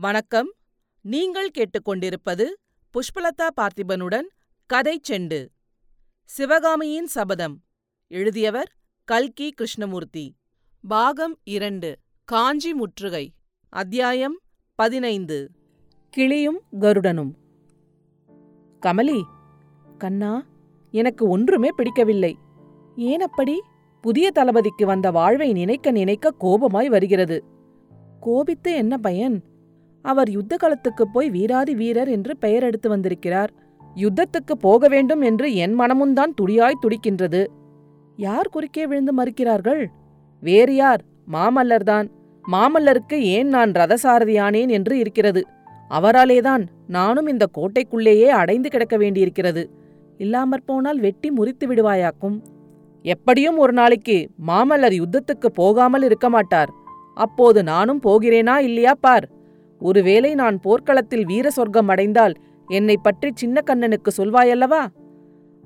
வணக்கம். நீங்கள் கேட்டுக்கொண்டிருப்பது புஷ்பலதா பார்த்திபனுடன் கதை செண்டு. சிவகாமியின் சபதம். எழுதியவர் கல்கி கிருஷ்ணமூர்த்தி. பாகம் இரண்டு காஞ்சி முற்றுகை. அத்தியாயம் பதினைந்து. கிளியும் கருடனும். கமலி கண்ணா எனக்கு ஒன்றுமே பிடிக்கவில்லை. ஏன் அப்படி? புதிய தளபதிக்கு வந்த வாழ்வை நினைக்க நினைக்க கோபமாய் வருகிறது. கோபித்து என்ன பயன்? அவர் யுத்த களத்துக்குப் போய் வீராதி வீரர் என்று பெயர் எடுத்து வந்திருக்கிறார். யுத்தத்துக்கு போக வேண்டும் என்று என் மனமும்தான் துடியாய் துடிக்கின்றது. யார் குறுக்கே விழுந்து மறுக்கிறார்கள்? வேறு யார்? மாமல்லர்தான் மாமல்லருக்கு ஏன் நான் ரதசாரதியானேன் என்று இருக்கிறது. அவராலேதான் நானும் இந்த கோட்டைக்குள்ளேயே அடைந்து கிடக்க வேண்டியிருக்கிறது. இல்லாமற் போனால் வெட்டி முறித்து விடுவாயாக்கும். எப்படியும் ஒரு நாளைக்கு மாமல்லர் யுத்தத்துக்கு போகாமல் இருக்க மாட்டார். அப்போது நானும் போகிறேனா இல்லையா பார்? ஒருவேளை நான் போர்க்களத்தில் வீர சொர்க்கம் அடைந்தால் என்னை பற்றி சின்ன கண்ணனுக்கு சொல்வாயல்லவா?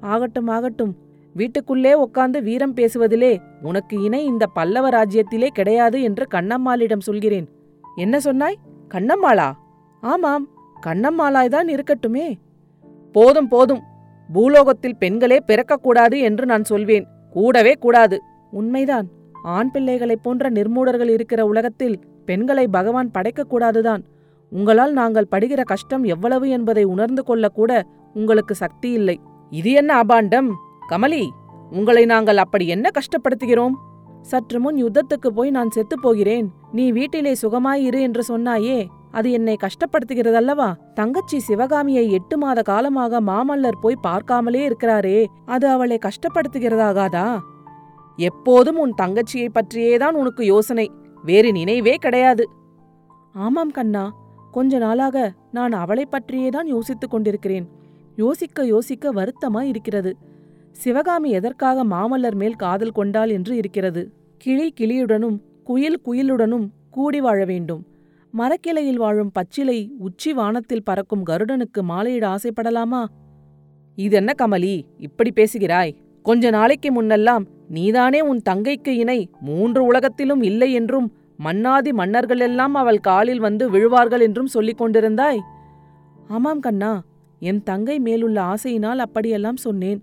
ஆகட்டும் ஆகட்டும். வீட்டுக்குள்ளே உட்கார்ந்து வீரம் பேசுவதிலே உனக்கு இணை இந்த பல்லவ ராஜ்யத்திலே கிடையாது என்று கண்ணம்மாளிடம் சொல்கிறேன். என்ன சொன்னாய்? கண்ணம்மாளா? ஆமாம் கண்ணம்மாளாய்தான் இருக்கட்டுமே. போதும் போதும். பூலோகத்தில் பெண்களே பிறக்கக்கூடாது என்று நான் சொல்வேன். கூடவே கூடாது. உண்மைதான். ஆண் பிள்ளைகளைப் போன்ற நிர்மூடர்கள் இருக்கிற உலகத்தில் பெண்களை பகவான் படைக்கக்கூடாதுதான் உங்களால் நாங்கள் படுகிற கஷ்டம் எவ்வளவு என்பதை உணர்ந்து கொள்ளக்கூட உங்களுக்கு சக்தி இல்லை. இது என்ன அபாண்டம்? கமலி உங்களை நாங்கள் அப்படி என்ன கஷ்டப்படுத்துகிறோம்? சற்று முன் யுத்தத்துக்கு போய் நான் செத்துப் போகிறேன். நீ வீட்டிலே சுகமாயிரு என்று சொன்னாயே அது என்னை கஷ்டப்படுத்துகிறதல்லவா? தங்கச்சி சிவகாமியை எட்டு மாத காலமாக மாமல்லர் போய் பார்க்காமலே இருக்கிறாரே அது அவளை கஷ்டப்படுத்துகிறதாகாதா? எப்போதும் உன் தங்கச்சியை பற்றியேதான் உனக்கு யோசனை. வேறு நினைவே கிடையாது. ஆமாம் கண்ணா. கொஞ்ச நாளாக நான் அவளை பற்றியேதான் யோசித்துக் கொண்டிருக்கிறேன். யோசிக்க யோசிக்க வருத்தமாய் இருக்கிறது. சிவகாமி எதற்காக மாமல்லர் மேல் காதல் கொண்டாள் என்று இருக்கிறது. கிளி கிளியுடனும் குயில் குயிலுடனும் கூடி வாழ வேண்டும். மரக்கிளையில் வாழும் பச்சிலை உச்சி வானத்தில் பறக்கும் கருடனுக்கு மாலையிட ஆசைப்படலாமா? இதென்ன கமலி இப்படி பேசுகிறாய்? கொஞ்ச நாளைக்கு முன்னெல்லாம் நீதானே உன் தங்கைக்கு இணை மூன்று உலகத்திலும் இல்லை என்றும் மன்னாதி மன்னர்களெல்லாம் அவள் காலில் வந்து விழுவார்கள் என்றும் சொல்லிக் கொண்டிருந்தாய்? ஆமாம் கண்ணா என் தங்கை மேலுள்ள ஆசையினால் அப்படியெல்லாம் சொன்னேன்.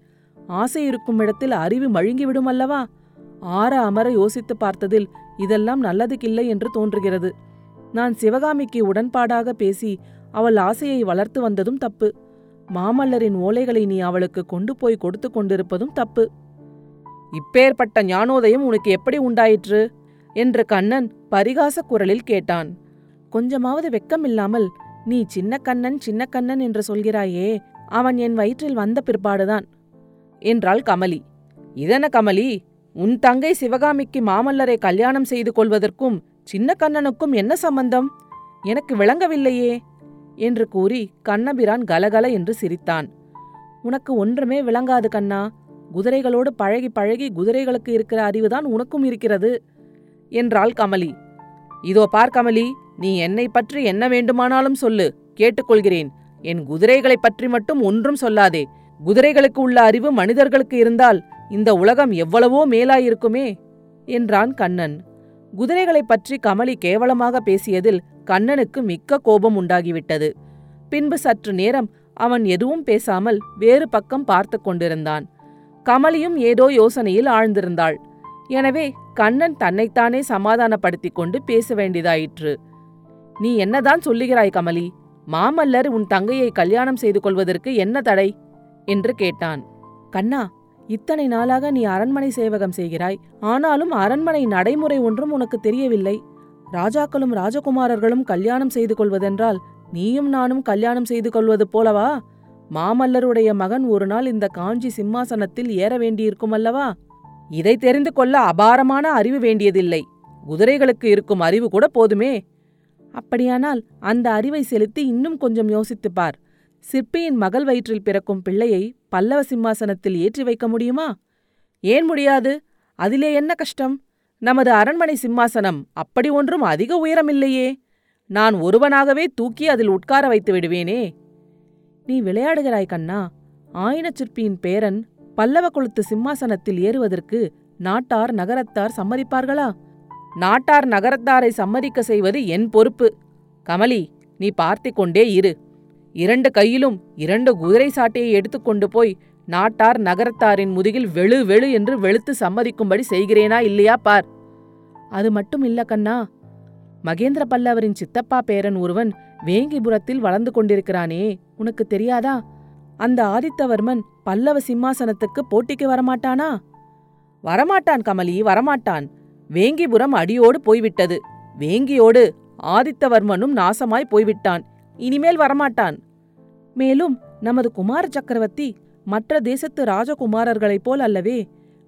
ஆசை இருக்கும் இடத்தில் அறிவு மழுங்கிவிடும் அல்லவா? ஆற அமர யோசித்து பார்த்ததில் இதெல்லாம் நல்லதுக்கில்லை என்று தோன்றுகிறது. நான் சிவகாமிக்கு உடன்பாடாக பேசி அவள் ஆசையை வளர்த்து வந்ததும் தப்பு. மாமல்லரின் ஓலைகளை நீ அவளுக்கு கொண்டு போய் கொடுத்து கொண்டிருப்பதும் தப்பு. இப்பேற்பட்ட ஞானோதயம் உனக்கு எப்படி உண்டாயிற்று? என்று கண்ணன் பரிகாச குரலில் கேட்டான். கொஞ்சமாவது வெக்கமில்லாமல் நீ சின்ன கண்ணன் சின்ன கண்ணன் என்று சொல்கிறாயே அவன் என் வயிற்றில் வந்த பிற்பாடுதான் என்றாள் கமலி. இதென கமலி? உன் தங்கை சிவகாமிக்கு மாமல்லரை கல்யாணம் செய்து கொள்வதற்கும் சின்ன கண்ணனுக்கும் என்ன சம்பந்தம்? எனக்கு விளங்கவில்லையே. என்று கூறி கண்ணபிரான் கலகல என்று சிரித்தான். உனக்கு ஒன்றுமே விளங்காது கண்ணா. குதிரைகளோடு பழகி பழகி குதிரைகளுக்கு இருக்கிற அறிவுதான் உனக்கும் இருக்கிறது என்றாள் கமலி. இதோ பார் கமலி நீ என்னை பற்றி என்ன வேண்டுமானாலும் சொல்லு. கேட்டுக்கொள்கிறேன். என் குதிரைகளைப் பற்றி மட்டும் ஒன்றும் சொல்லாதே. குதிரைகளுக்கு உள்ள அறிவு மனிதர்களுக்கு இருந்தால் இந்த உலகம் எவ்வளவோ மேலாயிருக்குமே என்றான் கண்ணன். குதிரைகளைப் பற்றி கமலி கேவலமாக பேசியதில் கண்ணனுக்கு மிக்க கோபம் உண்டாகிவிட்டது. பின்பு சற்று நேரம் அவன் எதுவும் பேசாமல் வேறு பக்கம் பார்த்து கொண்டிருந்தான். கமலியும் ஏதோ யோசனையில் ஆழ்ந்திருந்தாள். எனவே கண்ணன் தன்னைத்தானே சமாதானப்படுத்திக் கொண்டு பேச வேண்டியதாயிற்று. நீ என்னதான் சொல்லுகிறாய் கமலி? மாமல்லர் உன் தங்கையை கல்யாணம் செய்து கொள்வதற்கு என்ன தடை? என்று கேட்டான். கண்ணா இத்தனை நாளாக நீ அரண்மனை சேவகம் செய்கிறாய். ஆனாலும் அரண்மனை நடைமுறை ஒன்றும் உனக்கு தெரியவில்லை. ராஜாக்களும் ராஜகுமாரர்களும் கல்யாணம் செய்து கொள்வதென்றால் நீயும் நானும் கல்யாணம் செய்து கொள்வது போலவா? மாமல்லருடைய மகன் ஒரு நாள் இந்த காஞ்சி சிம்மாசனத்தில் ஏற வேண்டியிருக்கும் அல்லவா? இதை தெரிந்து கொள்ள அபாரமான அறிவு வேண்டியதில்லை. குதிரைகளுக்கு இருக்கும் அறிவு கூட போதுமே. அப்படியானால் அந்த அறிவை செலுத்தி இன்னும் கொஞ்சம் யோசித்துப் பார். சிற்பியின் மகள் வயிற்றில் பிறக்கும் பிள்ளையை பல்லவ சிம்மாசனத்தில் ஏற்றி வைக்க முடியுமா? ஏன் முடியாது? அதிலே என்ன கஷ்டம்? நமது அரண்மனை சிம்மாசனம் அப்படி ஒன்றும் அதிக உயரமில்லையே. நான் ஒருவனாகவே தூக்கி அதில் உட்கார வைத்து விடுவேனே. நீ விளையாடுகிறாய் கண்ணா. ஆயினச் சிற்பியின் பேரன் பல்லவ குலத்து சிம்மாசனத்தில் ஏறுவதற்கு நாட்டார் நகரத்தார் சம்மதிப்பார்களா? நாட்டார் நகரத்தாரை சம்மதிக்க செய்வது என் பொறுப்பு. கமலி நீ பார்த்திக் கொண்டே இரு. இரண்டு கையிலும் இரண்டு குதிரை சாட்டையை எடுத்துக்கொண்டு போய் நாட்டார் நகரத்தாரின் முதுகில் வெளு வெளு என்று வெளுத்து சம்மதிக்கும்படி செய்கிறேனா இல்லையா பார். அது மட்டும் இல்ல கண்ணா. மகேந்திர பல்லவரின் சித்தப்பா பேரன் ஒருவன் வேங்கிபுரத்தில் வளர்ந்து கொண்டிருக்கிறானே. உனக்கு தெரியாதா? அந்த ஆதித்தவர்மன் பல்லவ சிம்மாசனத்துக்கு போட்டிக்கு வரமாட்டானா? வரமாட்டான் கமலி வரமாட்டான். வேங்கிபுரம் அடியோடு போய்விட்டது. வேங்கியோடு ஆதித்தவர்மனும் நாசமாய் போய்விட்டான். இனிமேல் வரமாட்டான். மேலும் நமது குமார சக்கரவர்த்தி மற்ற தேசத்து ராஜகுமாரர்களைப் போல் அல்லவே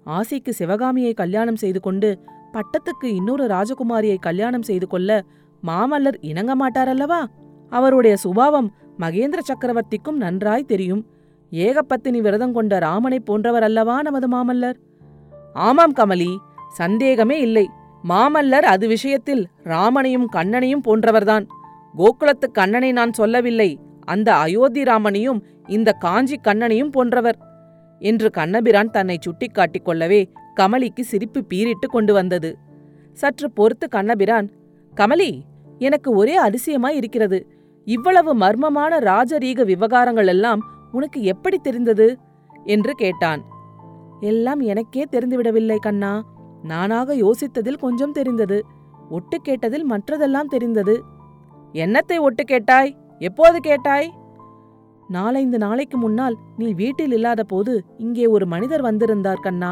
ஆசைக்கு சிவகாமியை கல்யாணம் செய்து கொண்டு பட்டத்துக்கு இன்னொரு ராஜகுமாரியை கல்யாணம் செய்து கொள்ள மாமல்லர் இணங்க மாட்டாரல்லவா? அவருடைய சுபாவம் மகேந்திர சக்கரவர்த்திக்கும் நன்றாய் தெரியும். ஏகப்பத்தினி விரதம் கொண்ட ராமனைப் போன்றவர் அல்லவா நமது மாமல்லர்? ஆமாம் கமலி சந்தேகமே இல்லை. மாமல்லர் அது விஷயத்தில் ராமனையும் கண்ணனையும் போன்றவர்தான். கோகுலத்து கண்ணனை நான் சொல்லவில்லை. அந்த அயோத்தி ராமனையும் இந்த காஞ்சி கண்ணனையும் போன்றவர். என்று கண்ணபிரான் தன்னை சுட்டிக்காட்டிக் கொள்ளவே கமலிக்கு சிரிப்பு பீரிட்டு கொண்டு வந்தது. சற்று பொறுத்து கண்ணபிரான் கமலி எனக்கு ஒரே அதிசயமாய் இருக்கிறது. இவ்வளவு மர்மமான ராஜரீக விவகாரங்கள் எல்லாம் உனக்கு எப்படி தெரிந்தது? என்று கேட்டான். எல்லாம் எனக்கே தெரிந்துவிடவில்லை கண்ணா. நானாக யோசித்ததில் கொஞ்சம் தெரிந்தது. ஒட்டு கேட்டதில் மற்றதெல்லாம் தெரிந்தது. என்னத்தை ஒட்டு கேட்டாய்? எப்போது கேட்டாய்? நாலைந்து நாளைக்கு முன்னால் நீ வீட்டில் இல்லாத போது இங்கே ஒரு மனிதர் வந்திருந்தார் கண்ணா.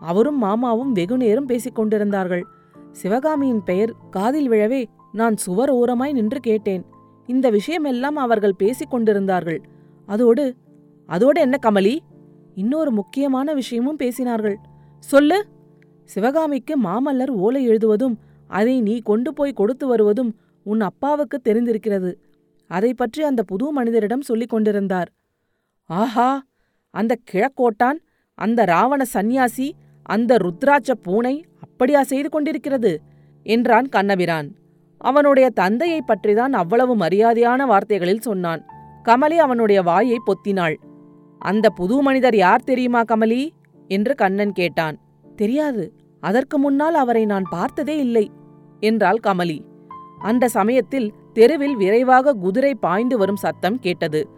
அவரும் மாமாவும் வெகுநேரம் பேசிக் கொண்டிருந்தார்கள். சிவகாமியின் பெயர் காதில் விழவே நான் சுவர் ஓரமாய் நின்று கேட்டேன். இந்த விஷயமெல்லாம் அவர்கள் பேசிக் கொண்டிருந்தார்கள். அதோடு அதோடு என்ன கமலி? இன்னொரு முக்கியமான விஷயமும் பேசினார்கள். சொல்லு. சிவகாமிக்கு மாமல்லர் ஓலை எழுதுவதும் அதை நீ கொண்டு போய் கொடுத்து வருவதும் உன் அப்பாவுக்கு தெரிந்திருக்கிறது. அதை பற்றி அந்த புது மனிதரிடம் சொல்லிக் கொண்டிருந்தார். ஆஹா! அந்த கிழக்கோட்டான் அந்த ராவண சந்நியாசி அந்த ருத்ராட்ச பூனை அப்படியா செய்து கொண்டிருக்கிறது? என்றான் கண்ணபிரான். அவனுடைய தந்தையைப் பற்றிதான் அவ்வளவு மரியாதையான வார்த்தைகளில் சொன்னான். கமலி அவனுடைய வாயை பொத்தினாள். அந்த புது மனிதர் யார் தெரியுமா கமலி? என்று கண்ணன் கேட்டான். தெரியாது. அதற்கு முன்னால் அவரை நான் பார்த்ததே இல்லை என்றாள் கமலி. அந்த சமயத்தில் தெருவில் விரைவாக குதிரை பாய்ந்து வரும் சத்தம் கேட்டது.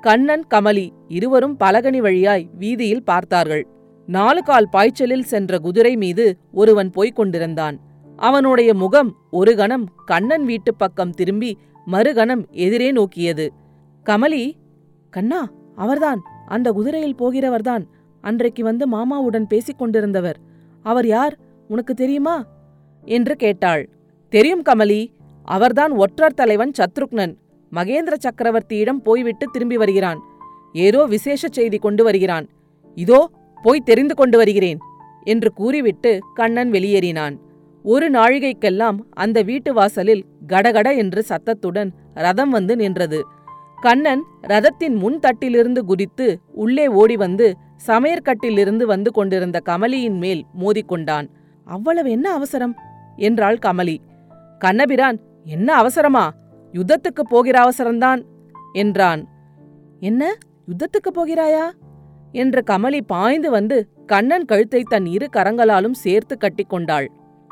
கண்ணன் கமலி இருவரும் பலகனி வழியாய் வீதியில் பார்த்தார்கள். நாலு கால் பாய்ச்சலில் சென்ற குதிரை மீது ஒருவன் போய்க் கொண்டிருந்தான். அவனுடைய முகம் ஒரு கணம் கண்ணன் வீட்டுப் பக்கம் திரும்பி மறுகணம் எதிரே நோக்கியது. கமலி கண்ணா அவர்தான். அந்த குதிரையில் போகிறவர்தான். அன்றைக்கு வந்து மாமாவுடன் பேசிக் கொண்டிருந்தவர். அவர் யார்? உனக்கு தெரியுமா? என்று கேட்டாள். தெரியும் கமலி. அவர்தான் ஒற்றர் தலைவன் சத்ருக்னன். மகேந்திர சக்கரவர்த்தியிடம் போய்விட்டு திரும்பி வருகிறான். ஏதோ விசேஷ செய்தி கொண்டு வருகிறான். இதோ போய் தெரிந்து கொண்டு வருகிறேன் என்று கூறிவிட்டு கண்ணன் வெளியேறினான். ஒரு நாழிகைக்கெல்லாம் அந்த வீட்டு வாசலில் கடகட என்று சத்தத்துடன் ரதம் வந்து நின்றது. கண்ணன் ரதத்தின் முன் தட்டிலிருந்து குதித்து உள்ளே ஓடி வந்து சமையற்கட்டிலிருந்து வந்து கொண்டிருந்த கமலியின் மேல் மோதிக்கொண்டான். அவ்வளவு என்ன அவசரம்? என்றாள் கமலி. கண்ணபிரான் என்ன அவசரமா? யுத்தத்துக்கு போகிற அவசரம்தான் என்றான். என்ன? யுத்தத்துக்கு போகிறாயா? என்று கமலி பாய்ந்து வந்து கண்ணன் கழுத்தை தன் இரு கரங்களாலும் சேர்த்து கட்டிக்கொண்டாள்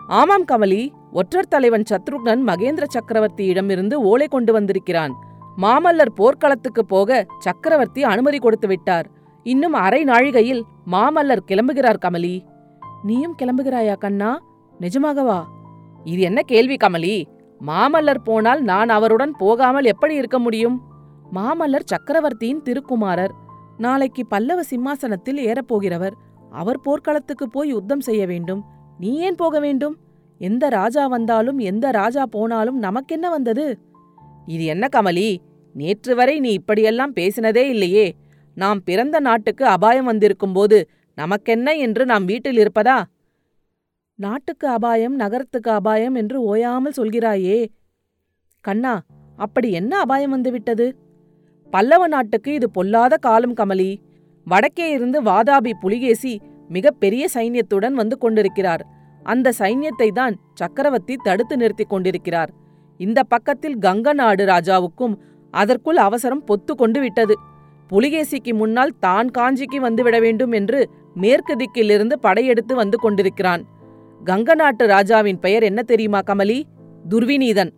ஆமாம் கமலி ஒற்றர் தலைவன் சத்ருக்னன் மகேந்திர சக்கரவர்த்தியிடமிருந்து ஓலை கொண்டு வந்திருக்கிறான். மாமல்லர் போர்க்களத்துக்கு போக சக்கரவர்த்தி அனுமதி கொடுத்து விட்டார். இன்னும் அரை நாழிகையில் மாமல்லர் கிளம்புகிறார் கமலி. நீயும் கிளம்புகிறாயா கண்ணா? நிஜமாகவா? இது என்ன கேள்வி கமலி? மாமல்லர் போனால் நான் அவருடன் போகாமல் எப்படி இருக்க முடியும்? மாமல்லர் சக்கரவர்த்தியின் திருக்குமாரர். நாளைக்கு பல்லவ சிம்மாசனத்தில் ஏறப்போகிறவர். அவர் போர்க்களத்துக்கு போய் யுத்தம் செய்ய வேண்டும். நீ ஏன் போக வேண்டும்? எந்த ராஜா வந்தாலும் எந்த ராஜா போனாலும் நமக்கென்ன வந்தது? இது என்ன கமலி? நேற்று வரை நீ இப்படியெல்லாம் பேசினதே இல்லையே. நாம் பிறந்த நாட்டுக்கு அபாயம் வந்திருக்கும்போது நமக்கென்ன என்று நாம் வீட்டில் இருப்பதா? நாட்டுக்கு அபாயம் நகரத்துக்கு அபாயம் என்று ஓயாமல் சொல்கிறாயே. கண்ணா அப்படி என்ன அபாயம் வந்துவிட்டது? பல்லவ நாட்டுக்கு இது பொல்லாத காலம் கமலி. வடக்கே இருந்து வாதாபி புலிகேசி மிகப்பெரிய சைன்யத்துடன் வந்து கொண்டிருக்கிறார். அந்த சைன்யத்தை தான் சக்கரவர்த்தி தடுத்து நிறுத்திக் கொண்டிருக்கிறார். இந்த பக்கத்தில் கங்க நாடு ராஜாவுக்கும் அதற்குள் அவசரம் பொத்து கொண்டு விட்டது. புலிகேசிக்கு முன்னால் தான் காஞ்சிக்கு வந்துவிட வேண்டும் என்று மேற்கு திக்கிலிருந்து படையெடுத்து வந்து கொண்டிருக்கிறான். கங்க நாட்டு ராஜாவின் பெயர் என்ன தெரியுமா கமலி? துர்விநீதன்.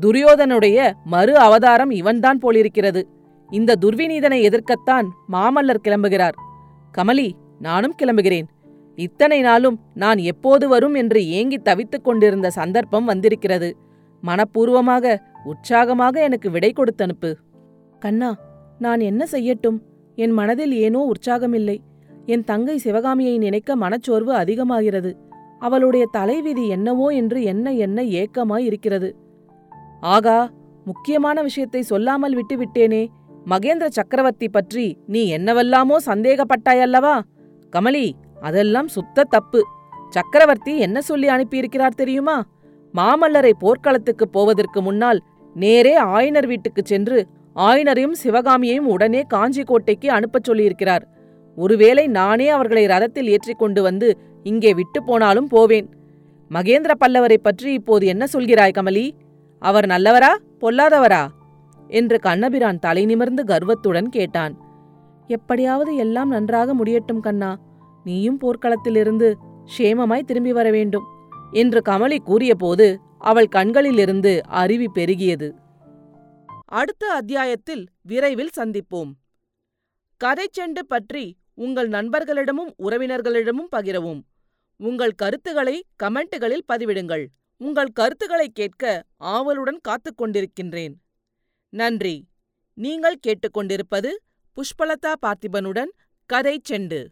துரியோதனுடைய மறு அவதாரம் இவன்தான் போலிருக்கிறது. இந்த துர்விநீதனை எதிர்க்கத்தான் மாமல்லர் கிளம்புகிறார். கமலி நானும் கிளம்புகிறேன். இத்தனை நாளும் நான் எப்போது வரும் என்று ஏங்கி தவித்துக் கொண்டிருந்த சந்தர்ப்பம் வந்திருக்கிறது. மனப்பூர்வமாக உற்சாகமாக எனக்கு விடை கொடுத்தனுப்பு. கண்ணா நான் என்ன செய்யட்டும்? என் மனதில் ஏனோ உற்சாகமில்லை. என் தங்கை சிவகாமியை நினைக்க மனச்சோர்வு அதிகமாகிறது. அவளுடைய தலைவிதி என்னவோ என்று என்ன என்ன ஏக்கமாய் இருக்கிறது ஆகா முக்கியமான விஷயத்தை சொல்லாமல் விட்டுவிட்டேனே. மகேந்திர சக்கரவர்த்தி பற்றி நீ என்னவெல்லாமோ சந்தேகப்பட்டாயல்லவா? கமலி அதெல்லாம் சுத்த தப்பு. சக்கரவர்த்தி என்ன சொல்லி அனுப்பியிருக்கிறார் தெரியுமா? மாமல்லரை போர்க்களத்துக்குப் போவதற்கு முன்னால் நேரே ஆயனர் வீட்டுக்குச் சென்று ஆயனரையும் சிவகாமியையும் உடனே காஞ்சி கோட்டைக்கு அனுப்பச் சொல்லியிருக்கிறார். ஒருவேளை நானே அவர்களை ரதத்தில் ஏற்றிக் கொண்டு வந்து இங்கே விட்டு போனாலும் போவேன். மகேந்திர பல்லவரை பற்றி இப்போது என்ன சொல்கிறாய் கமலி? அவர் நல்லவரா பொல்லாதவரா? என்று கண்ணபிரான் தலை நிமிர்ந்து கர்வத்துடன் கேட்டான். எப்படியாவது எல்லாம் நன்றாக முடியட்டும் கண்ணா. நீயும் போர்க்களத்திலிருந்து க்ஷேமமாய் திரும்பி வர வேண்டும் என்று கமலி கூறியபோது அவள் கண்களிலிருந்து அருவி பெருகியது. அடுத்த அத்தியாயத்தில் விரைவில் சந்திப்போம். கதை செண்டு பற்றி உங்கள் நண்பர்களிடமும் உறவினர்களிடமும் பகிரவும். உங்கள் கருத்துக்களை கமெண்ட்டுகளில் பதிவிடுங்கள். உங்கள் கருத்துக்களை கேட்க ஆவலுடன் காத்துக் கொண்டிருக்கின்றேன். நன்றி. நீங்கள் கேட்டுக்கொண்டிருப்பது புஷ்பலதா பார்த்திபனுடன் கதை செண்டு.